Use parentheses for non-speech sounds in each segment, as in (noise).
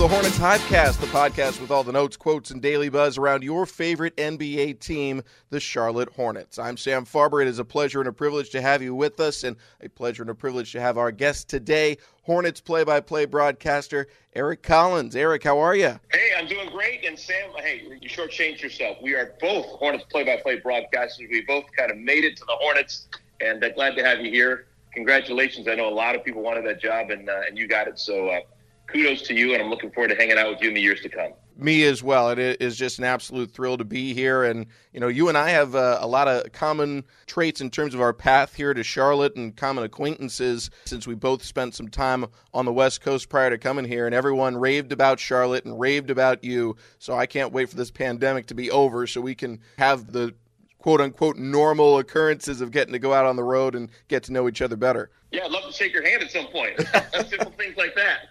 The Hornets Hivecast, the podcast with all the notes, quotes, and daily buzz around your favorite NBA team, the Charlotte Hornets. I'm Sam Farber. It is a pleasure and a privilege to have you with us, and a pleasure and a privilege to have our guest today, Hornets play-by-play broadcaster Eric Collins. Eric, how are you? Hey, I'm doing great. And Sam, hey, you shortchanged yourself. We are both Hornets play-by-play broadcasters. We both kind of made it to the Hornets, and uh, glad to have you here. Congratulations! I know a lot of people wanted that job, and uh, and you got it. So. Uh, kudos to you, and I'm looking forward to hanging out with you in the years to come. Me as well. It is just an absolute thrill to be here, and you know, you and I have uh, a lot of common traits in terms of our path here to Charlotte and common acquaintances. Since we both spent some time on the West Coast prior to coming here, and everyone raved about Charlotte and raved about you. So I can't wait for this pandemic to be over, so we can have the quote unquote normal occurrences of getting to go out on the road and get to know each other better. Yeah, I'd love to shake your hand at some point. (laughs) Simple things like that.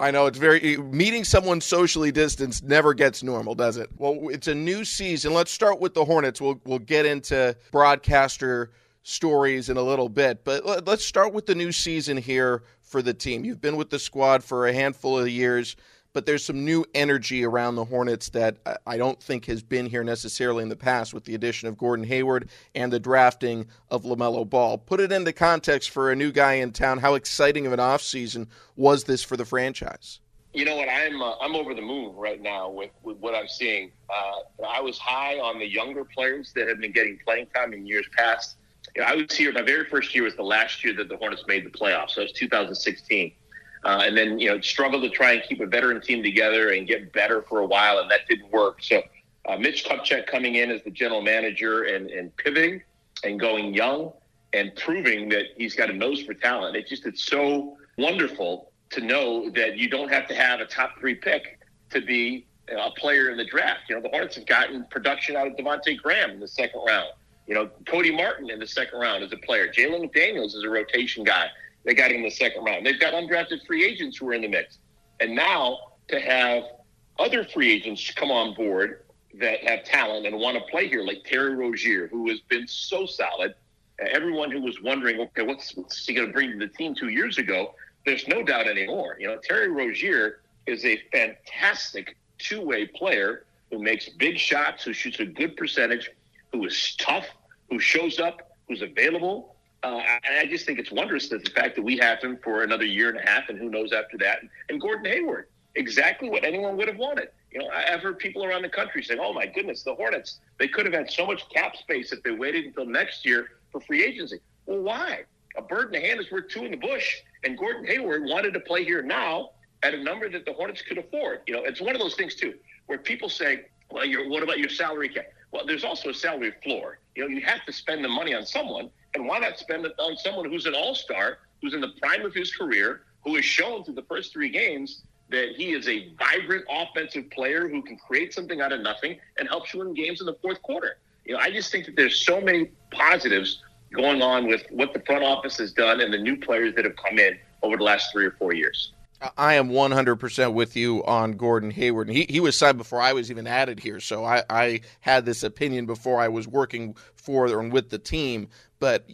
I know it's very meeting someone socially distanced never gets normal, does it? Well, it's a new season. Let's start with the Hornets. We'll we'll get into broadcaster stories in a little bit, but let's start with the new season here for the team. You've been with the squad for a handful of years but there's some new energy around the Hornets that I don't think has been here necessarily in the past with the addition of Gordon Hayward and the drafting of LaMelo Ball. Put it into context for a new guy in town. How exciting of an offseason was this for the franchise? You know what? I'm uh, I'm over the moon right now with, with what I'm seeing. Uh, I was high on the younger players that have been getting playing time in years past. You know, I was here. My very first year was the last year that the Hornets made the playoffs. So it was 2016 uh, and then you know struggled to try and keep a veteran team together and get better for a while, and that didn't work. So uh, Mitch Kupchak coming in as the general manager and, and pivoting and going young and proving that he's got a nose for talent. It just it's so wonderful to know that you don't have to have a top three pick to be a player in the draft. You know, the Hornets have gotten production out of Devonte Graham in the second round. You know, Cody Martin in the second round as a player. Jalen McDaniels is a rotation guy. They got him in the second round. They've got undrafted free agents who are in the mix. And now to have other free agents come on board that have talent and want to play here, like Terry Rozier, who has been so solid. Uh, everyone who was wondering, okay, what's, what's he going to bring to the team two years ago? There's no doubt anymore. You know, Terry Rozier is a fantastic two-way player who makes big shots, who shoots a good percentage, who is tough, who shows up, who's available, uh, and I just think it's wondrous that the fact that we have him for another year and a half, and who knows after that. And Gordon Hayward, exactly what anyone would have wanted. You know, I've heard people around the country saying, "Oh my goodness, the Hornets! They could have had so much cap space if they waited until next year for free agency." Well, why? A bird in the hand is worth two in the bush, and Gordon Hayward wanted to play here now at a number that the Hornets could afford. You know, it's one of those things too, where people say, "Well, what about your salary cap?" Well, there's also a salary floor. You know, you have to spend the money on someone, and why not spend it on someone who's an all-star, who's in the prime of his career, who has shown through the first three games that he is a vibrant offensive player who can create something out of nothing and helps you win games in the fourth quarter. You know, I just think that there's so many positives going on with what the front office has done and the new players that have come in over the last three or four years. I am 100% with you on Gordon Hayward. And He, he was signed before I was even added here, so I, I had this opinion before I was working for and with the team. But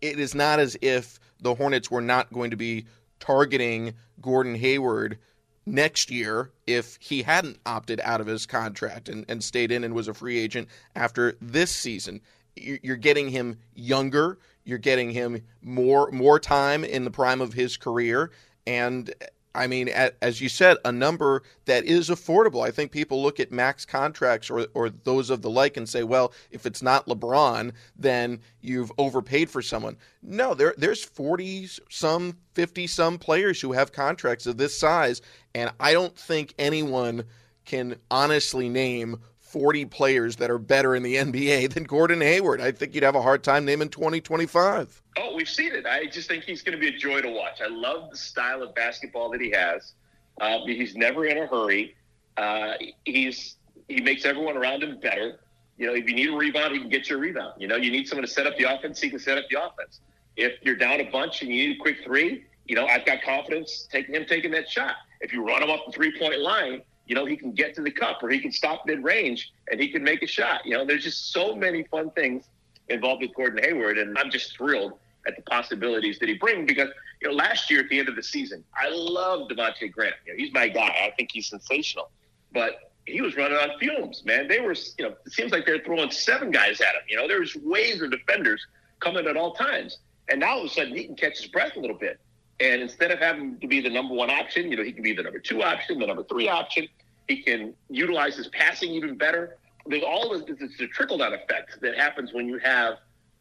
it is not as if the Hornets were not going to be targeting Gordon Hayward next year if he hadn't opted out of his contract and, and stayed in and was a free agent after this season. You're getting him younger. You're getting him more more time in the prime of his career, and I mean, as you said, a number that is affordable. I think people look at max contracts or, or those of the like and say, well, if it's not LeBron, then you've overpaid for someone. No, there there's 40 some, 50 some players who have contracts of this size, and I don't think anyone can honestly name 40 players that are better in the NBA (laughs) than Gordon Hayward. I think you'd have a hard time naming 2025. Oh, we've seen it. I just think he's going to be a joy to watch. I love the style of basketball that he has. Uh, he's never in a hurry. Uh, he's he makes everyone around him better. You know, if you need a rebound, he can get you a rebound. You know, you need someone to set up the offense, he can set up the offense. If you're down a bunch and you need a quick three, you know, I've got confidence taking him taking that shot. If you run him off the three point line, you know, he can get to the cup or he can stop mid range and he can make a shot. You know, there's just so many fun things involved with Gordon Hayward, and I'm just thrilled at the possibilities that he brings because you know last year at the end of the season, I love Devonte Graham. You know, he's my guy. I think he's sensational, but he was running on fumes, man. They were, you know, it seems like they're throwing seven guys at him. You know, there's waves of defenders coming at all times, and now all of a sudden he can catch his breath a little bit. And instead of having to be the number one option, you know, he can be the number two option, the number three option. He can utilize his passing even better. There's all this, it's a trickle down effect that happens when you have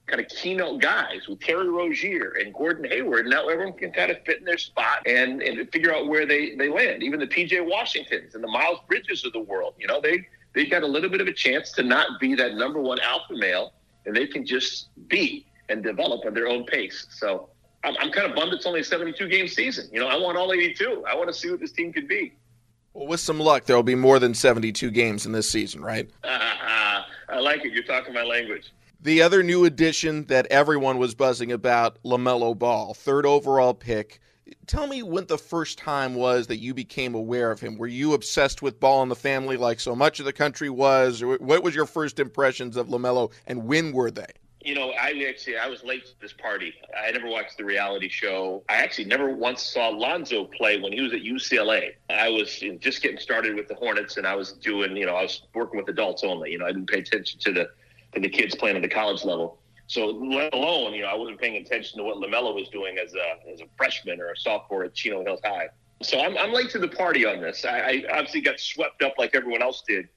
kind of keynote guys with Terry Rozier and Gordon Hayward. Now everyone can kind of fit in their spot and, and figure out where they, they land. Even the PJ Washingtons and the Miles Bridges of the world, you know, they, they've got a little bit of a chance to not be that number one alpha male and they can just be and develop at their own pace. So I'm, I'm kind of bummed it's only a 72 game season. You know, I want all 82. I want to see what this team could be. Well, with some luck, there will be more than 72 games in this season, right? (laughs) I like it. You're talking my language. The other new addition that everyone was buzzing about, LaMelo Ball, third overall pick. Tell me when the first time was that you became aware of him. Were you obsessed with Ball in the family like so much of the country was? What was your first impressions of LaMelo, and when were they? You know, I actually I was late to this party. I never watched the reality show. I actually never once saw Lonzo play when he was at UCLA. I was just getting started with the Hornets, and I was doing, you know, I was working with adults only. You know, I didn't pay attention to the to the kids playing at the college level. So let alone, you know, I wasn't paying attention to what Lamelo was doing as a as a freshman or a sophomore at Chino Hills High. So I'm, I'm late to the party on this. I, I obviously got swept up like everyone else did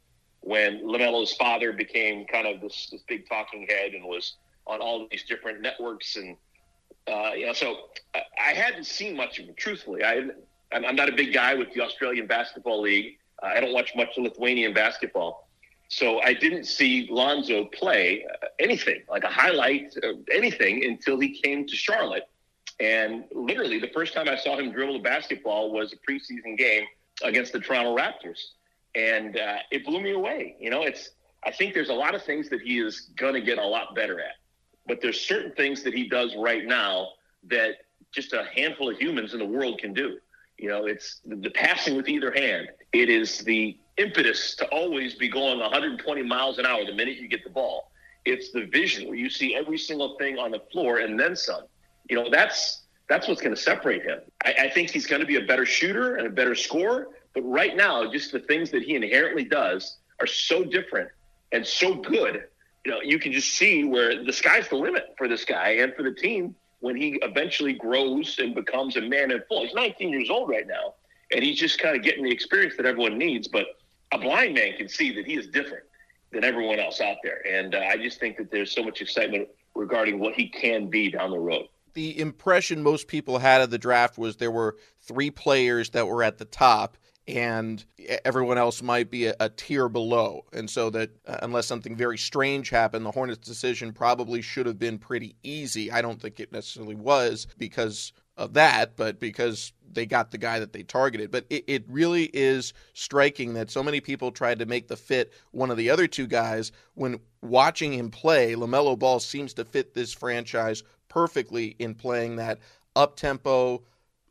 when LaMelo's father became kind of this, this big talking head and was on all these different networks. And, uh, you know, so I hadn't seen much of him, truthfully. I, I'm not a big guy with the Australian Basketball League. Uh, I don't watch much Lithuanian basketball. So I didn't see Lonzo play uh, anything, like a highlight, anything, until he came to Charlotte. And literally, the first time I saw him dribble a basketball was a preseason game against the Toronto Raptors and uh, it blew me away. You know, it's I think there's a lot of things that he is going to get a lot better at, but there's certain things that he does right now that just a handful of humans in the world can do. You know, it's the, the passing with either hand. It is the impetus to always be going 120 miles an hour the minute you get the ball. It's the vision where you see every single thing on the floor and then some. You know, that's that's what's going to separate him. I, I think he's going to be a better shooter and a better scorer, but right now, just the things that he inherently does are so different and so good. You know, you can just see where the sky's the limit for this guy and for the team when he eventually grows and becomes a man in full. He's 19 years old right now, and he's just kind of getting the experience that everyone needs. But a blind man can see that he is different than everyone else out there. And uh, I just think that there's so much excitement regarding what he can be down the road. The impression most people had of the draft was there were three players that were at the top and everyone else might be a, a tier below. And so that uh, unless something very strange happened, the Hornets' decision probably should have been pretty easy. I don't think it necessarily was because of that, but because they got the guy that they targeted. But it, it really is striking that so many people tried to make the fit one of the other two guys when watching him play, LaMelo Ball seems to fit this franchise perfectly in playing that up tempo,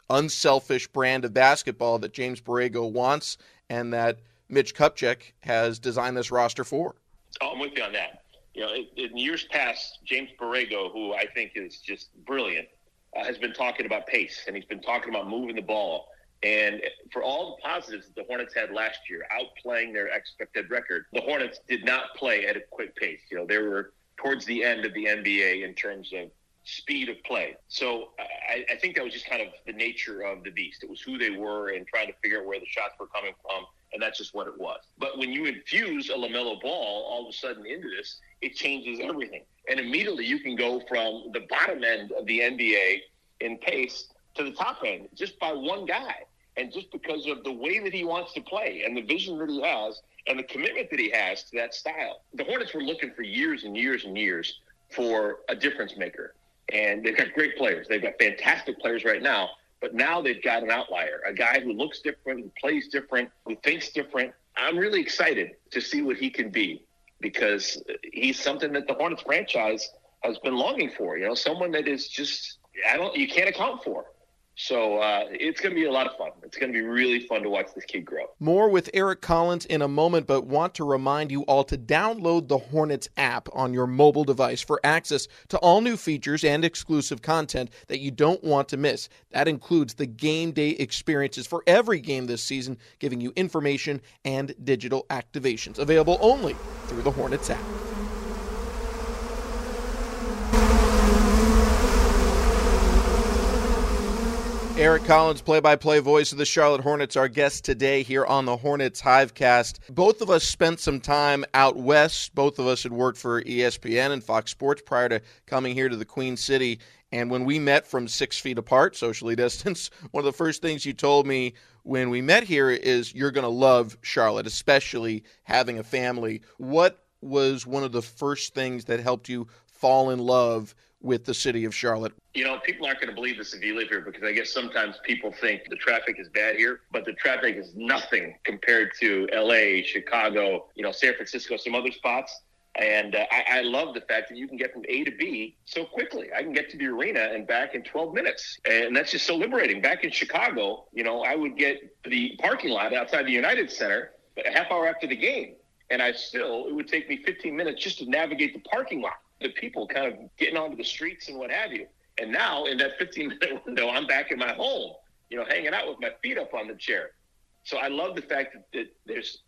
unselfish brand of basketball that James Borrego wants and that Mitch Kupchak has designed this roster for. Oh, I'm with you on that. You know, in years past, James Borrego, who I think is just brilliant, uh, has been talking about pace and he's been talking about moving the ball. And for all the positives that the Hornets had last year, outplaying their expected record, the Hornets did not play at a quick pace. You know, they were towards the end of the NBA in terms of speed of play. So I, I, think that was just kind of the nature of the beast. It was who they were and trying to figure out where the shots were coming from, and that's just what it was. But when you infuse a LaMelo ball all of a sudden into this, it changes everything. And immediately you can go from the bottom end of the NBA in pace to the top end just by one guy. And just because of the way that he wants to play and the vision that he has and the commitment that he has to that style. The Hornets were looking for years and years and years for a difference maker and they've got great players. They've got fantastic players right now, but now they've got an outlier, a guy who looks different, who plays different, who thinks different. I'm really excited to see what he can be because he's something that the Hornets franchise has been longing for. You know, someone that is just I don't you can't account for. So uh, it's going to be a lot of fun. It's going to be really fun to watch this kid grow. More with Eric Collins in a moment, but want to remind you all to download the Hornets app on your mobile device for access to all new features and exclusive content that you don't want to miss. That includes the game day experiences for every game this season, giving you information and digital activations. Available only through the Hornets app. Eric Collins, play by play voice of the Charlotte Hornets, our guest today here on the Hornets Hivecast. Both of us spent some time out west. Both of us had worked for ESPN and Fox Sports prior to coming here to the Queen City. And when we met from six feet apart, socially (laughs) distanced, one of the first things you told me when we met here is you're going to love Charlotte, especially having a family. What was one of the first things that helped you fall in love with the city of Charlotte? You know, people aren't going to believe this if you live here because I guess sometimes people think the traffic is bad here, but the traffic is nothing compared to LA, Chicago, you know, San Francisco, some other spots. And uh, I, I, love the fact that you can get from A to B so quickly. I can get to the arena and back in 12 minutes. And that's just so liberating. Back in Chicago, you know, I would get the parking lot outside the United Center a half hour after the game. And I still, it would take me 15 minutes just to navigate the parking lot the people kind of getting onto the streets and what have you. And now in that 15 minute (laughs) window, I'm back in my home, you know, hanging out with my feet up on the chair. So I love the fact that, that there's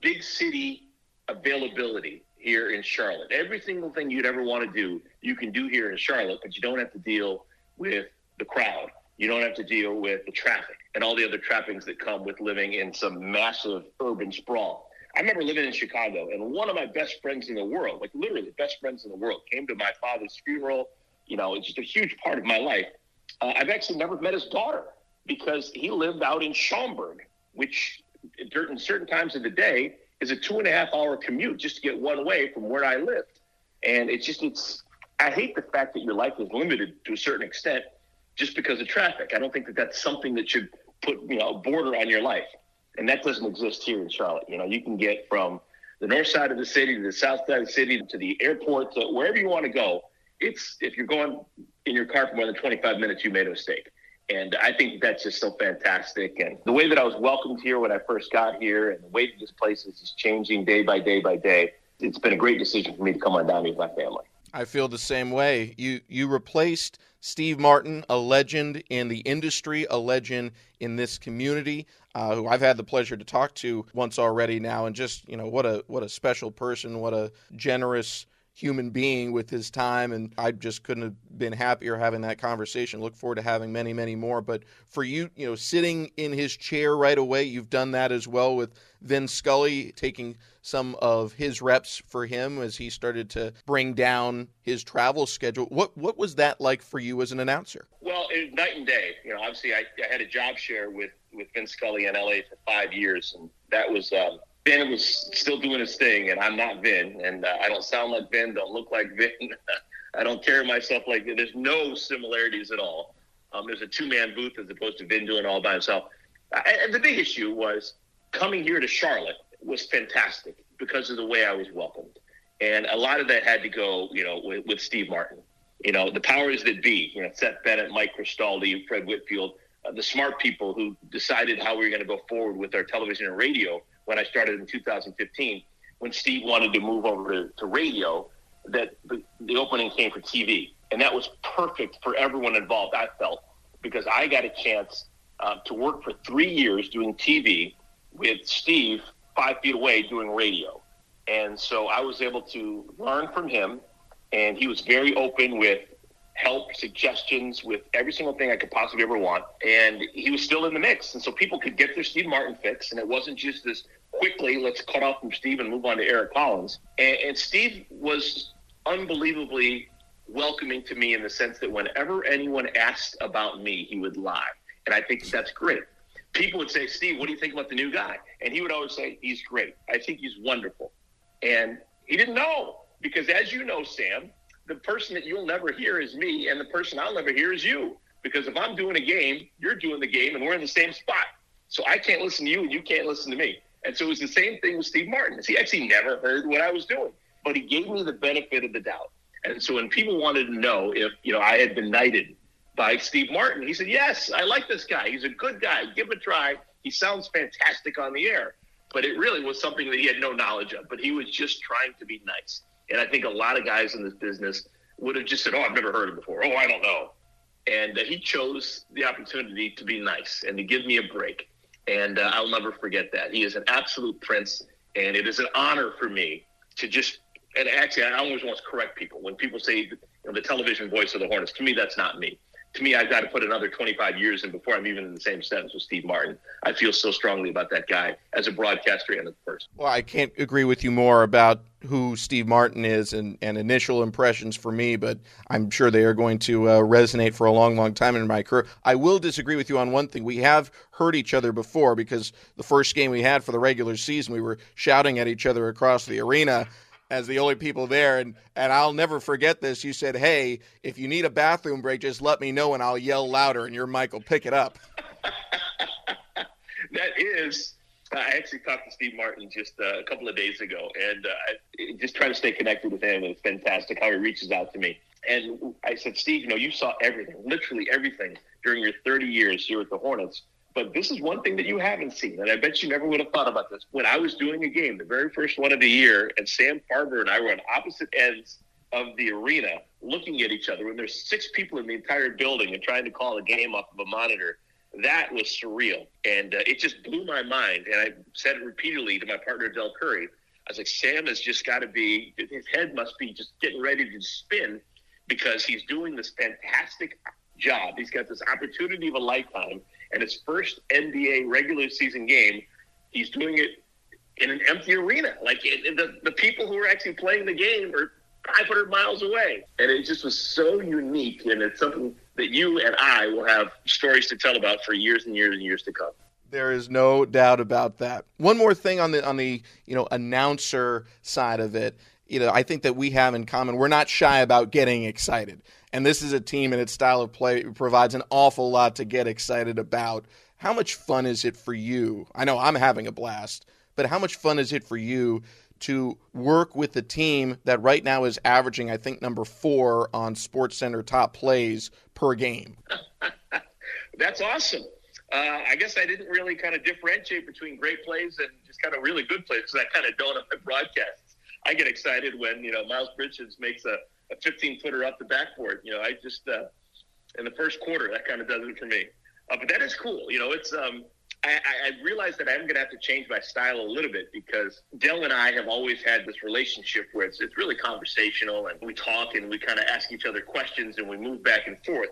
big city availability here in Charlotte. Every single thing you'd ever want to do, you can do here in Charlotte, but you don't have to deal with the crowd. You don't have to deal with the traffic and all the other trappings that come with living in some massive urban sprawl. I remember living in Chicago, and one of my best friends in the world, like literally best friends in the world, came to my father's funeral. You know, it's just a huge part of my life. Uh, I've actually never met his daughter because he lived out in Schaumburg, which during certain times of the day is a two and a half hour commute just to get one way from where I lived. And it's just, it's, I hate the fact that your life is limited to a certain extent just because of traffic. I don't think that that's something that should put, you know, a border on your life and that doesn't exist here in Charlotte. You know, you can get from the north side of the city to the south side of the city to the airport to wherever you want to go. It's if you're going in your car for more than 25 minutes, you made a mistake. And I think that's just so fantastic. And the way that I was welcomed here when I first got here, and the way that this place is just changing day by day by day, it's been a great decision for me to come on down here with my family. I feel the same way. You you replaced Steve Martin, a legend in the industry, a legend in this community, uh, who I've had the pleasure to talk to once already now, and just you know what a what a special person, what a generous human being with his time, and I just couldn't have been happier having that conversation. Look forward to having many, many more. But for you, you know, sitting in his chair right away, you've done that as well with Vin Scully taking some of his reps for him as he started to bring down his travel schedule. What what was that like for you as an announcer? Well, it, night and day. You know, obviously, I, I had a job share with with Vin Scully in LA for five years, and that was um, Vin was still doing his thing, and I'm not Vin, and uh, I don't sound like Vin, don't look like Vin. (laughs) I don't carry myself like. There's no similarities at all. Um, there's a two man booth as opposed to Vin doing all by himself. And the big issue was coming here to Charlotte was fantastic because of the way I was welcomed. And a lot of that had to go, you know, with, with Steve Martin. You know, the powers that be, you know, Seth Bennett, Mike Cristaldi, Fred Whitfield, uh, the smart people who decided how we were going to go forward with our television and radio when I started in 2015, when Steve wanted to move over to, to radio, that the, the opening came for TV. And that was perfect for everyone involved, I felt, because I got a chance uh, to work for three years doing TV with Steve five feet away doing radio. And so I was able to learn from him, and he was very open with help, suggestions, with every single thing I could possibly ever want. And he was still in the mix. And so people could get their Steve Martin fix, and it wasn't just this quickly, let's cut off from Steve and move on to Eric Collins. And, and Steve was unbelievably welcoming to me in the sense that whenever anyone asked about me, he would lie. And I think that's great people would say, Steve, what do you think about the new guy? And he would always say, he's great. I think he's wonderful. And he didn't know because, as you know, Sam, the person that you'll never hear is me, and the person I'll never hear is you. Because if I'm doing a game, you're doing the game, and we're in the same spot. So I can't listen to you, and you can't listen to me. And so it was the same thing with Steve Martin. He actually never heard what I was doing, but he gave me the benefit of the doubt. And so when people wanted to know if you know I had been knighted by Steve Martin. He said, Yes, I like this guy. He's a good guy. Give him a try. He sounds fantastic on the air. But it really was something that he had no knowledge of. But he was just trying to be nice. And I think a lot of guys in this business would have just said, Oh, I've never heard of him before. Oh, I don't know. And uh, he chose the opportunity to be nice and to give me a break. And uh, I'll never forget that. He is an absolute prince. And it is an honor for me to just, and actually, I always want to correct people. When people say, you know, the television voice of the Hornets, to me, that's not me to me, I've got to put another 25 years in before I'm even in the same sentence with Steve Martin. I feel so strongly about that guy as a broadcaster and a person. Well, I can't agree with you more about who Steve Martin is and, and initial impressions for me, but I'm sure they are going to uh, resonate for a long, long time in my career. I will disagree with you on one thing. We have heard each other before because the first game we had for the regular season, we were shouting at each other across the arena as the only people there. And, and I'll never forget this. You said, Hey, if you need a bathroom break, just let me know and I'll yell louder. And your mic will pick it up. (laughs) that is. I actually talked to Steve Martin just uh, a couple of days ago, and uh, just trying to stay connected with him. It's fantastic how he reaches out to me. And I said, Steve, you know, you saw everything, literally everything during your 30 years here at the Hornets. But this is one thing that you haven't seen, and I bet you never would have thought about this. When I was doing a game, the very first one of the year, and Sam Farber and I were on opposite ends of the arena looking at each other when there's six people in the entire building and trying to call a game off of a monitor. That was surreal. And uh, it just blew my mind. And I said it repeatedly to my partner, Del Curry. I was like, Sam has just got to be, his head must be just getting ready to spin because he's doing this fantastic job. He's got this opportunity of a lifetime and his first NBA regular season game, he's doing it in an empty arena. Like it, the the people who are actually playing the game are 500 miles away, and it just was so unique. And it's something that you and I will have stories to tell about for years and years and years to come. There is no doubt about that. One more thing on the on the you know announcer side of it, you know, I think that we have in common. We're not shy about getting excited. And this is a team and its style of play provides an awful lot to get excited about. How much fun is it for you? I know I'm having a blast, but how much fun is it for you to work with a team that right now is averaging, I think, number four on Sports Center top plays per game? (laughs) That's awesome. Uh, I guess I didn't really kind of differentiate between great plays and just kind of really good plays because I kind of don't on my broadcasts. I get excited when you know Miles Bridges makes a a 15 footer off the backboard. You know, I just uh, in the first quarter that kind of does it for me. Uh, but that is cool. You know, it's um, I, I realize that I'm going to have to change my style a little bit because Del and I have always had this relationship where it's, it's really conversational and we talk and we kind of ask each other questions and we move back and forth.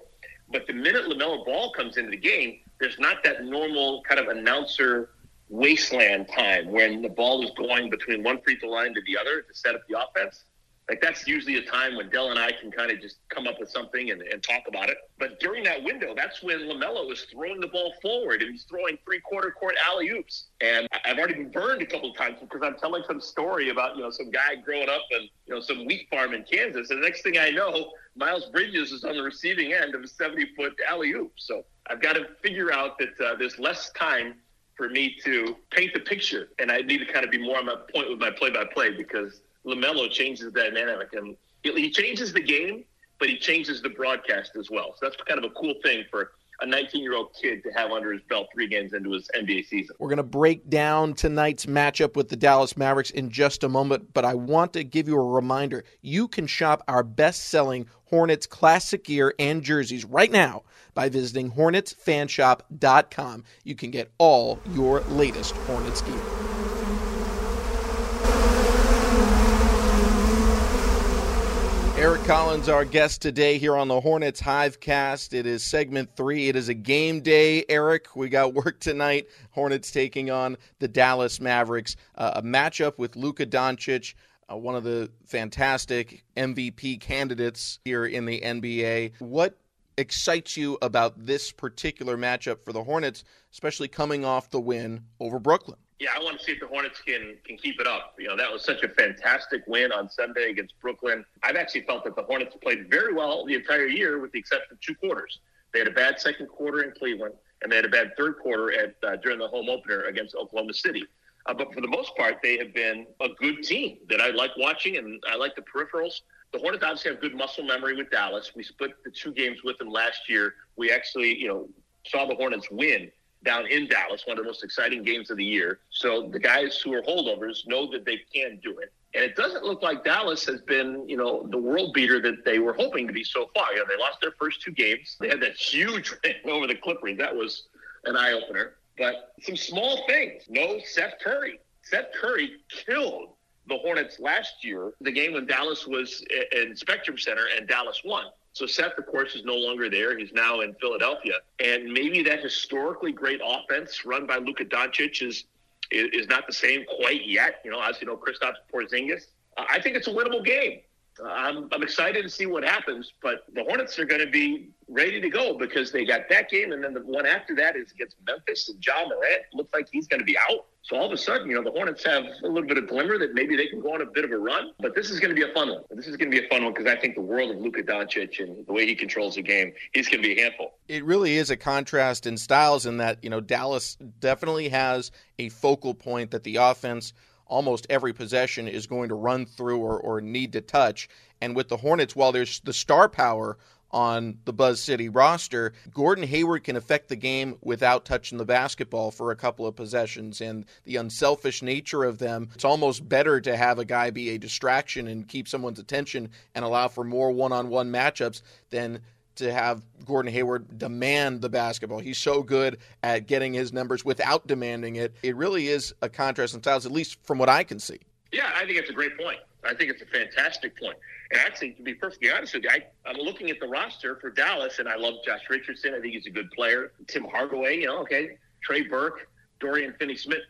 But the minute LaMelo Ball comes into the game, there's not that normal kind of announcer wasteland time when the ball is going between one free throw line to the other to set up the offense. Like that's usually a time when Del and I can kind of just come up with something and, and talk about it. But during that window, that's when LaMelo is throwing the ball forward and he's throwing three quarter court alley oops. And I've already been burned a couple of times because I'm telling some story about you know some guy growing up in you know some wheat farm in Kansas, and the next thing I know, Miles Bridges is on the receiving end of a 70 foot alley oop. So I've got to figure out that uh, there's less time for me to paint the picture, and I need to kind of be more on my point with my play by play because LaMelo changes the dynamic and he changes the game, but he changes the broadcast as well. So that's kind of a cool thing for a 19 year old kid to have under his belt three games into his NBA season. We're going to break down tonight's matchup with the Dallas Mavericks in just a moment, but I want to give you a reminder. You can shop our best selling Hornets classic gear and jerseys right now by visiting HornetsFanshop.com. You can get all your latest Hornets gear. Eric Collins, our guest today here on the Hornets Hivecast. It is segment three. It is a game day, Eric. We got work tonight. Hornets taking on the Dallas Mavericks. Uh, a matchup with Luka Doncic, uh, one of the fantastic MVP candidates here in the NBA. What excites you about this particular matchup for the Hornets, especially coming off the win over Brooklyn? yeah, I want to see if the Hornets can can keep it up. You know, that was such a fantastic win on Sunday against Brooklyn. I've actually felt that the Hornets played very well the entire year, with the exception of two quarters. They had a bad second quarter in Cleveland, and they had a bad third quarter at uh, during the home opener against Oklahoma City. Uh, but for the most part, they have been a good team that I like watching, and I like the peripherals. The Hornets obviously have good muscle memory with Dallas. We split the two games with them last year. We actually, you know, saw the Hornets win down in Dallas, one of the most exciting games of the year. So the guys who are holdovers know that they can do it. And it doesn't look like Dallas has been, you know, the world beater that they were hoping to be so far. You know, they lost their first two games. They had that huge (laughs) win over the Clippers. That was an eye opener. But some small things. No Seth Curry. Seth Curry killed the Hornets last year, the game when Dallas was in Spectrum Center and Dallas won. So Seth, of course, is no longer there. He's now in Philadelphia, and maybe that historically great offense run by Luka Doncic is is not the same quite yet. You know, as you know, Kristaps Porzingis. I think it's a winnable game. I'm, I'm excited to see what happens, but the Hornets are going to be ready to go because they got that game, and then the one after that is against Memphis and Ja Morant. Looks like he's going to be out. So all of a sudden, you know, the Hornets have a little bit of glimmer that maybe they can go on a bit of a run. But this is going to be a fun one. This is going to be a fun one because I think the world of Luka Doncic and the way he controls the game, he's going to be a handful. It really is a contrast in styles in that, you know, Dallas definitely has a focal point that the offense – almost every possession is going to run through or, or need to touch. And with the Hornets, while there's the star power on the Buzz City roster, Gordon Hayward can affect the game without touching the basketball for a couple of possessions. And the unselfish nature of them, it's almost better to have a guy be a distraction and keep someone's attention and allow for more one on one matchups than to have Gordon Hayward demand the basketball. He's so good at getting his numbers without demanding it. It really is a contrast in styles, at least from what I can see. Yeah, I think it's a great point. I think it's a fantastic point. And actually, to be perfectly honest with you, I, I'm looking at the roster for Dallas, and I love Josh Richardson. I think he's a good player. Tim Hardaway, you know, okay. Trey Burke, Dorian Finney-Smith.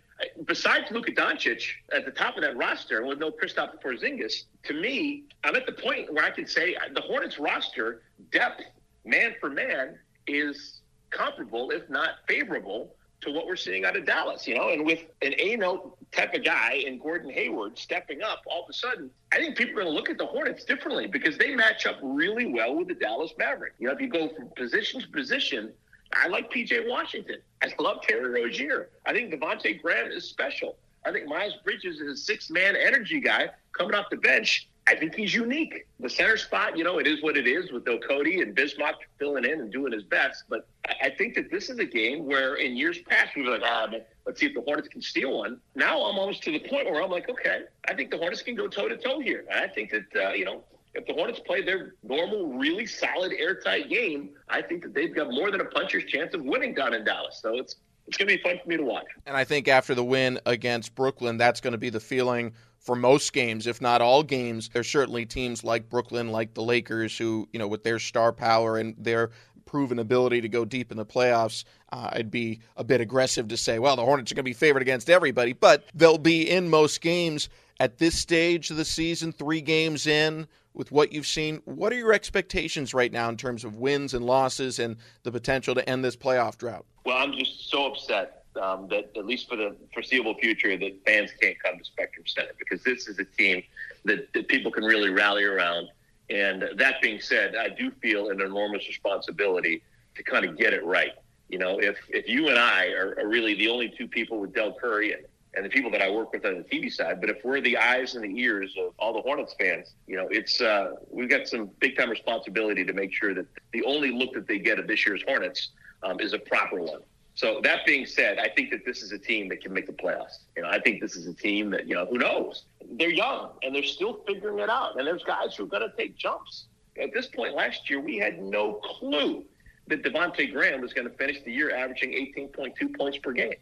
Besides Luka Doncic at the top of that roster with no Kristaps Porzingis, to me, I'm at the point where I can say the Hornets roster depth man for man is comparable, if not favorable, to what we're seeing out of Dallas, you know, and with an A note type of guy and Gordon Hayward stepping up, all of a sudden, I think people are going to look at the Hornets differently because they match up really well with the Dallas Mavericks. You know, if you go from position to position, I like PJ Washington. I love Terry Rozier. I think Devonte Graham is special. I think Miles Bridges is a six man energy guy coming off the bench. I think he's unique. The center spot, you know, it is what it is with Cody and Bismack filling in and doing his best. But I think that this is a game where in years past we were like, ah, man, let's see if the Hornets can steal one. Now I'm almost to the point where I'm like, okay, I think the Hornets can go toe to toe here. I think that, uh, you know, if the Hornets play their normal, really solid, airtight game, I think that they've got more than a puncher's chance of winning down in Dallas. So it's it's going to be fun for me to watch. And I think after the win against Brooklyn, that's going to be the feeling for most games, if not all games. There's certainly teams like Brooklyn, like the Lakers, who, you know, with their star power and their proven ability to go deep in the playoffs, uh, I'd be a bit aggressive to say, well, the Hornets are going to be favored against everybody, but they'll be in most games. At this stage of the season, three games in, with what you've seen, what are your expectations right now in terms of wins and losses and the potential to end this playoff drought? Well, I'm just so upset um, that, at least for the foreseeable future, that fans can't come to Spectrum Center because this is a team that, that people can really rally around. And that being said, I do feel an enormous responsibility to kind of get it right. You know, if if you and I are, are really the only two people with Del Curry and and the people that I work with on the TV side. But if we're the eyes and the ears of all the Hornets fans, you know, it's uh, we've got some big time responsibility to make sure that the only look that they get of this year's Hornets um, is a proper one. So that being said, I think that this is a team that can make the playoffs. You know, I think this is a team that you know who knows. They're young and they're still figuring it out, and there's guys who are going to take jumps. At this point last year, we had no clue that Devonte Graham was going to finish the year averaging 18.2 points per game.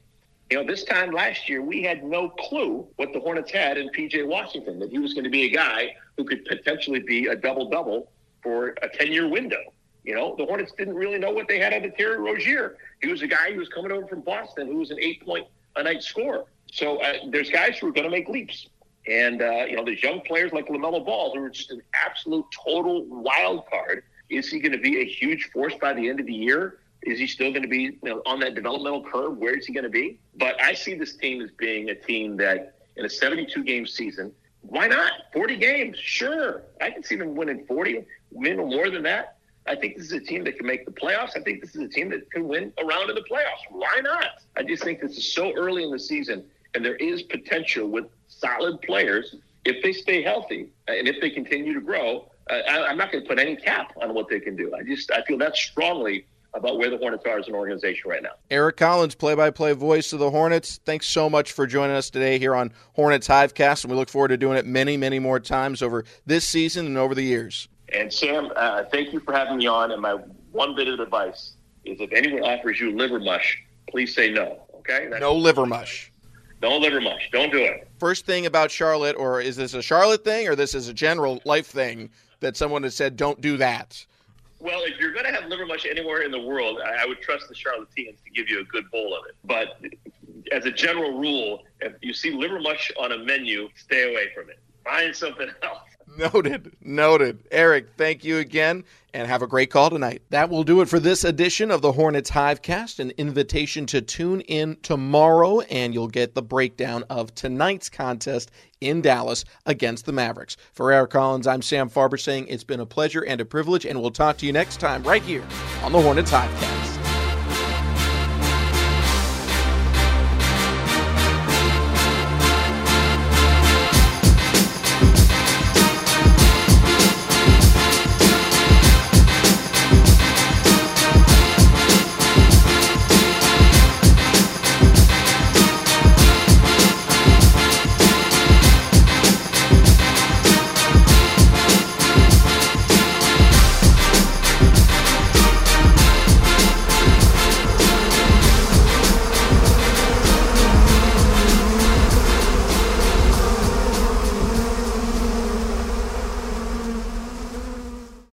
You know, this time last year, we had no clue what the Hornets had in PJ Washington, that he was going to be a guy who could potentially be a double double for a 10 year window. You know, the Hornets didn't really know what they had under Terry Rozier. He was a guy who was coming over from Boston who was an eight point a night scorer. So uh, there's guys who are going to make leaps. And, uh, you know, there's young players like LaMelo Ball who are just an absolute total wild card. Is he going to be a huge force by the end of the year? Is he still going to be you know, on that developmental curve? Where is he going to be? But I see this team as being a team that in a 72 game season, why not? 40 games, sure. I can see them winning 40, win more than that. I think this is a team that can make the playoffs. I think this is a team that can win a round in the playoffs. Why not? I just think this is so early in the season, and there is potential with solid players if they stay healthy and if they continue to grow. Uh, I, I'm not going to put any cap on what they can do. I just I feel that strongly about where the Hornets are as an organization right now. Eric Collins, play by play voice of the Hornets. Thanks so much for joining us today here on Hornets Hivecast, and we look forward to doing it many, many more times over this season and over the years. And Sam, uh, thank you for having me on. And my one bit of advice is if anyone offers you liver mush, please say no. Okay? That's no liver mush. No liver mush. Don't do it. First thing about Charlotte, or is this a Charlotte thing, or this is a general life thing that someone has said, don't do that? Well, if you're going to have liver mush anywhere in the world, I, I would trust the Charlotteans to give you a good bowl of it. But as a general rule, if you see liver mush on a menu, stay away from it. Find something (laughs) else. (laughs) Noted. Noted. Eric, thank you again and have a great call tonight. That will do it for this edition of the Hornets Hivecast. An invitation to tune in tomorrow, and you'll get the breakdown of tonight's contest in Dallas against the Mavericks. For Eric Collins, I'm Sam Farber saying it's been a pleasure and a privilege, and we'll talk to you next time right here on the Hornets Hivecast.